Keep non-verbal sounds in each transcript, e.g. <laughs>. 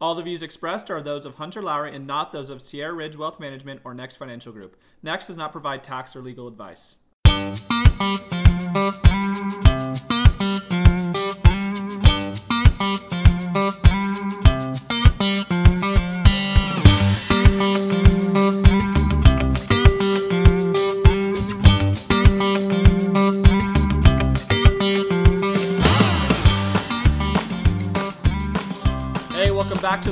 All the views expressed are those of Hunter Lowry and not those of Sierra Ridge Wealth Management or Next Financial Group. Next does not provide tax or legal advice.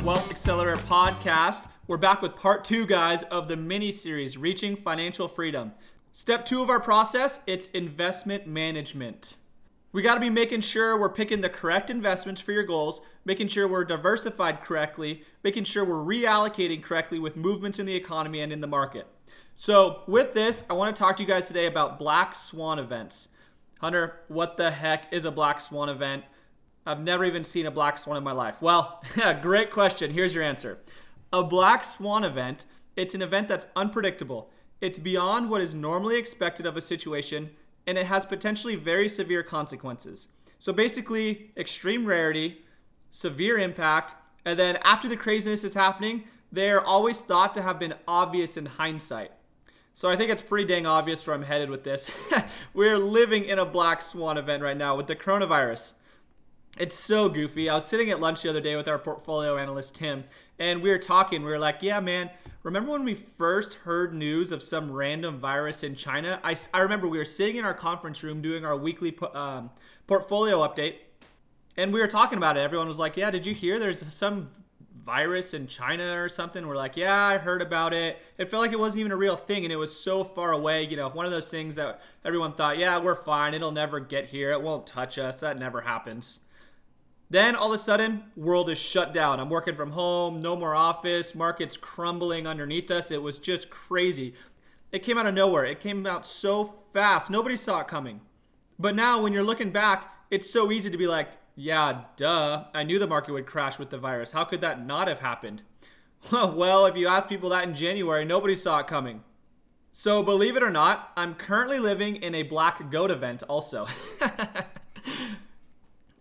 The Wealth Accelerator podcast. We're back with part two, guys, of the mini series, Reaching Financial Freedom. Step two of our process it's investment management. We got to be making sure we're picking the correct investments for your goals, making sure we're diversified correctly, making sure we're reallocating correctly with movements in the economy and in the market. So, with this, I want to talk to you guys today about black swan events. Hunter, what the heck is a black swan event? I've never even seen a black swan in my life. Well, <laughs> great question. Here's your answer. A black swan event, it's an event that's unpredictable. It's beyond what is normally expected of a situation and it has potentially very severe consequences. So basically, extreme rarity, severe impact, and then after the craziness is happening, they're always thought to have been obvious in hindsight. So I think it's pretty dang obvious where I'm headed with this. <laughs> We're living in a black swan event right now with the coronavirus. It's so goofy. I was sitting at lunch the other day with our portfolio analyst Tim, and we were talking. We were like, "Yeah, man, remember when we first heard news of some random virus in China? I, I remember we were sitting in our conference room doing our weekly um, portfolio update, and we were talking about it. Everyone was like, "Yeah, did you hear? There's some virus in China or something." We're like, "Yeah, I heard about it." It felt like it wasn't even a real thing, and it was so far away. You know, one of those things that everyone thought, "Yeah, we're fine. It'll never get here. It won't touch us. That never happens." Then all of a sudden, world is shut down. I'm working from home, no more office, markets crumbling underneath us. It was just crazy. It came out of nowhere. It came out so fast. Nobody saw it coming. But now when you're looking back, it's so easy to be like, yeah, duh. I knew the market would crash with the virus. How could that not have happened? <laughs> well, if you ask people that in January, nobody saw it coming. So, believe it or not, I'm currently living in a black goat event also. <laughs>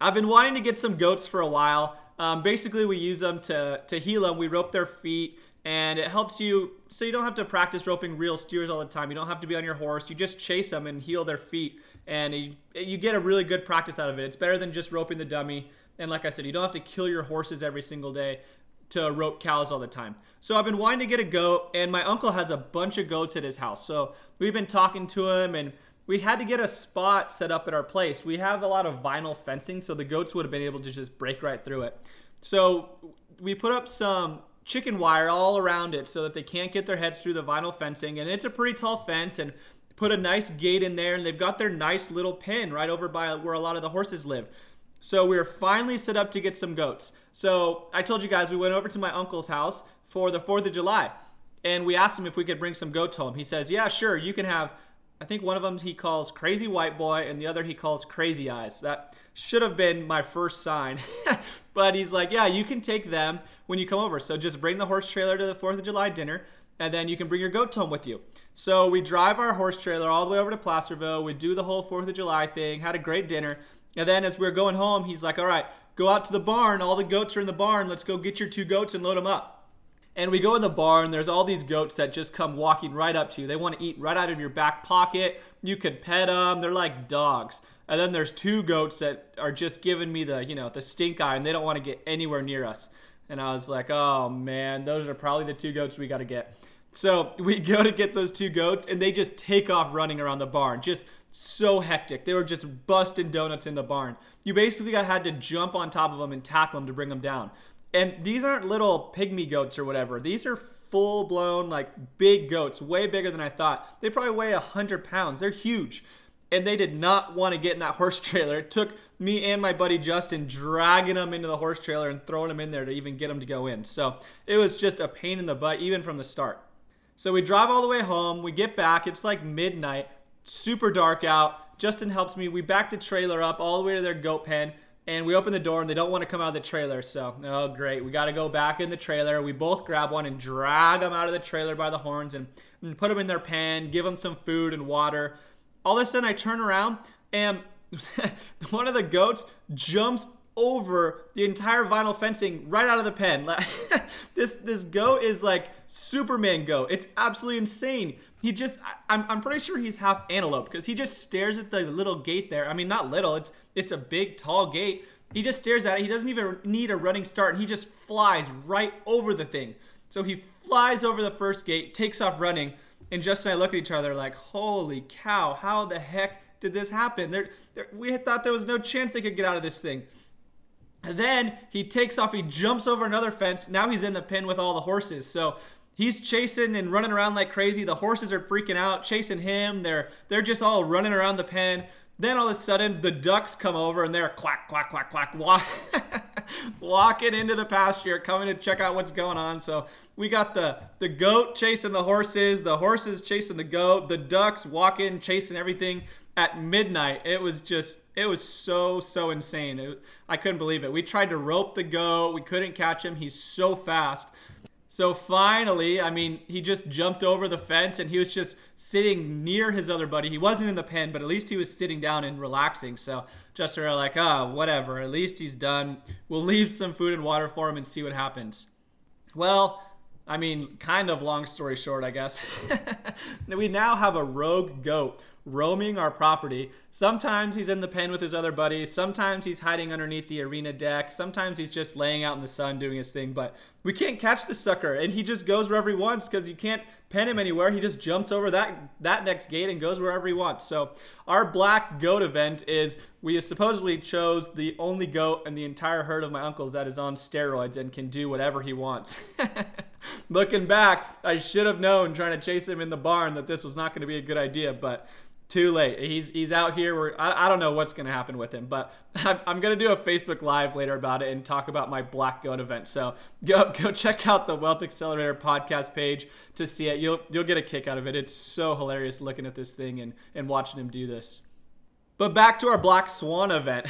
I've been wanting to get some goats for a while. Um, basically, we use them to, to heel them. We rope their feet, and it helps you so you don't have to practice roping real steers all the time. You don't have to be on your horse. You just chase them and heel their feet, and you, you get a really good practice out of it. It's better than just roping the dummy. And like I said, you don't have to kill your horses every single day to rope cows all the time. So I've been wanting to get a goat, and my uncle has a bunch of goats at his house. So we've been talking to him and we had to get a spot set up at our place. We have a lot of vinyl fencing, so the goats would have been able to just break right through it. So we put up some chicken wire all around it so that they can't get their heads through the vinyl fencing. And it's a pretty tall fence and put a nice gate in there. And they've got their nice little pen right over by where a lot of the horses live. So we are finally set up to get some goats. So I told you guys we went over to my uncle's house for the 4th of July. And we asked him if we could bring some goats home. He says, Yeah, sure, you can have I think one of them he calls Crazy White Boy, and the other he calls Crazy Eyes. That should have been my first sign. <laughs> but he's like, yeah, you can take them when you come over. So just bring the horse trailer to the 4th of July dinner, and then you can bring your goat home with you. So we drive our horse trailer all the way over to Placerville. We do the whole 4th of July thing, had a great dinner. And then as we are going home, he's like, all right, go out to the barn. All the goats are in the barn. Let's go get your two goats and load them up. And we go in the barn, there's all these goats that just come walking right up to you. They want to eat right out of your back pocket. You could pet them. They're like dogs. And then there's two goats that are just giving me the, you know, the stink eye and they don't want to get anywhere near us. And I was like, oh man, those are probably the two goats we got to get. So <laughs> we go to get those two goats and they just take off running around the barn. Just so hectic. They were just busting donuts in the barn. You basically had to jump on top of them and tackle them to bring them down. And these aren't little pygmy goats or whatever. These are full blown, like big goats, way bigger than I thought. They probably weigh 100 pounds. They're huge. and they did not want to get in that <laughs> horse trailer. It took me and my buddy Justin dragging them into the horse trailer and throwing them in there to even get them to go in. So it was just a pain in the butt, even from the start. So we drive all the way home. We get back. It's like midnight, super dark out. Justin helps me. We back the trailer up all the way to their goat pen and we open the door and they don't want to come out of the trailer. So, oh, great. We got to go back in the trailer. We both grab one and drag them out of the trailer by the horns and, and put them in their pen, give them some food and water all of a sudden I turn around and <laughs> one of the goats jumps over the entire vinyl fencing right out of the pen. <laughs> this this goat is like Superman goat. It's absolutely insane. He just I'm, I'm pretty sure he's half antelope because he just stares at the little gate there. I mean not little, it's it's a big tall gate. He just stares at it. He doesn't even need a running start and he just flies right over the thing. So he flies over the first gate, takes off running and Justin and I look at each other like, holy cow, how the heck did this happen? There, there, we had thought there was no chance they could get out of this thing. And then he takes off, he jumps over another fence. Now he's in the pen with all the horses. So he's chasing and running around like crazy. The horses are freaking out, chasing him. They're they're just all running around the pen. Then all of a sudden, the ducks come over and they're quack, quack, quack, quack, <laughs> walk, walking into the pasture, coming to check out what's going on. So we got the the goat chasing the horses, the horses chasing the goat, the ducks walking, chasing everything at midnight. It was just, it was so so insane. It, I couldn't believe it. We tried to rope the goat, we couldn't catch him. He's so fast. So finally, I mean, he just jumped over the fence and he was just sitting near his other buddy. He wasn't in the pen, but at least he was sitting down and relaxing. So Justin are like, ah, oh, whatever. At least he's done. We'll leave some food and water for him and see what happens. Well, I mean, kind of long story short, I guess. <laughs> we now have a rogue goat roaming our property. Sometimes he's in the pen with his other buddies. Sometimes he's hiding underneath the arena deck. Sometimes he's just laying out in the sun doing his thing. But we can't catch the sucker, and he just goes wherever he wants because you can't pen him anywhere. He just jumps over that that next gate and goes wherever he wants. So our black goat event is we supposedly chose the only goat in the entire herd of my uncles that is on steroids and can do whatever he wants. <laughs> <laughs> Looking back, I should have known trying to chase him in the barn that this was not going to be a good idea, but too late. He's he's out here. Where I, I don't know what's going to happen with him, but <laughs> I'm, I'm going to do a Facebook Live later about it and talk about my Black Goat event. So go <laughs> go check out the Wealth Accelerator podcast page to see it. You'll you'll get a kick out of it. It's so hilarious looking at this thing and and watching him do this. But back to our Black Swan event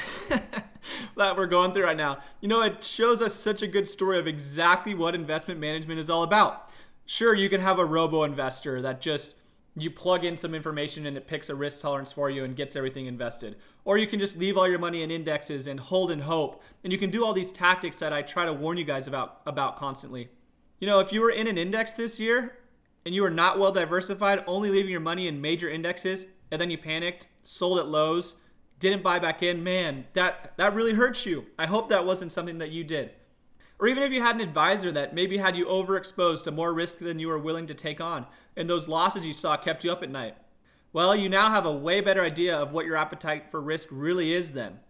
<laughs> that we're going through right now. You know, it shows us such a good story of exactly what investment management is all about. Sure, you can have a robo investor that just you plug in some information and it picks a risk tolerance for you and gets everything invested. Or you can just leave all your money in indexes and hold and hope. And you can do all these tactics that I try to warn you guys about about constantly. You know, if you were in an index this year and you were not well diversified, only leaving your money in major indexes, and then you panicked, sold at lows, didn't buy back in, man, that that really hurts you. I hope that wasn't something that you did. Or even if you had an advisor that maybe had you overexposed to more risk than you were willing to take on, and those losses you saw kept you up at night. Well, you now have a way better idea of what your appetite for risk really is then.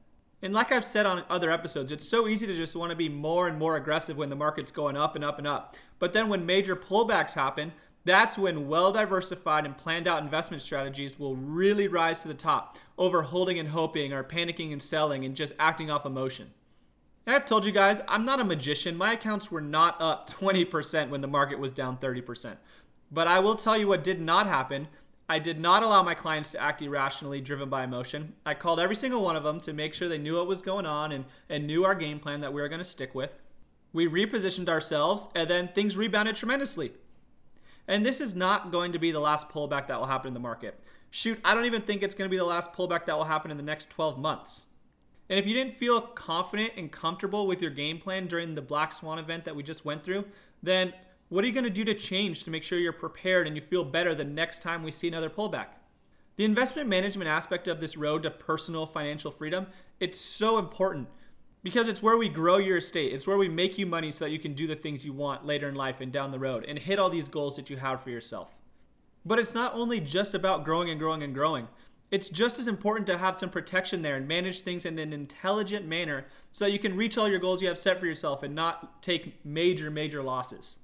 And like I've said on other episodes, it's so easy to just want to be more and more aggressive when the market's going up and up and up. But then when major pullbacks happen, that's when well diversified and planned out investment strategies will really rise to the top over holding and hoping or panicking and selling and just acting off emotion. I've told you guys, I'm not a magician. My accounts were not up 20% when the market was down 30%. But I will tell you what did not happen. I did not allow my clients to act irrationally driven by emotion. I called every single one of them to make sure they knew what was going on and, and knew our game plan that we were going to stick with. We repositioned ourselves, and then things rebounded tremendously. And this is not going to be the last pullback that will happen in the market. Shoot, I don't even think it's going to be the last pullback that will happen in the next 12 months. And if you didn't feel confident and comfortable with your game plan during the Black Swan event that we just went through, then what are you going to do to change to make sure you're prepared and you feel better the next time we see another pullback? The investment management aspect of this road to personal financial freedom, it's so important because it's where we grow your estate. It's where we make you money so that you can do the things you want later in life and down the road and hit all these goals that you have for yourself. But it's not only just about growing and growing and growing. It's just as important to have some protection there and manage things in an intelligent manner so that you can reach all your goals you have set for yourself and not take major, major losses.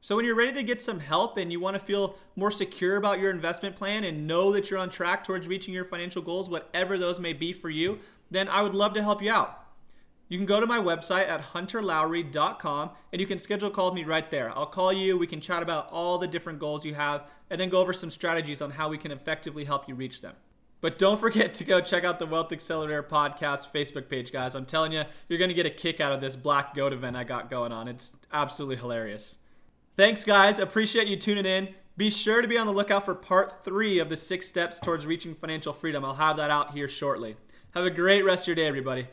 So when you're ready to get some help and you want to feel more secure about your investment plan and know that you're on track towards reaching your financial goals, whatever those may be for you, then I would love to help you out. You can go to my website at hunterlowry.com and you can schedule a call with me right there. I'll call you, we can chat about all the different goals you have, and then go over some strategies on how we can effectively help you reach them. But don't forget to go check out the Wealth Accelerator podcast Facebook page, guys. I'm telling you, you're going to get a kick out of this Black Goat event I got going on. It's absolutely hilarious. Thanks, guys. Appreciate you tuning in. Be sure to be on the lookout for part three of the six steps towards reaching financial freedom. I'll have that out here shortly. Have a great rest of your day, everybody.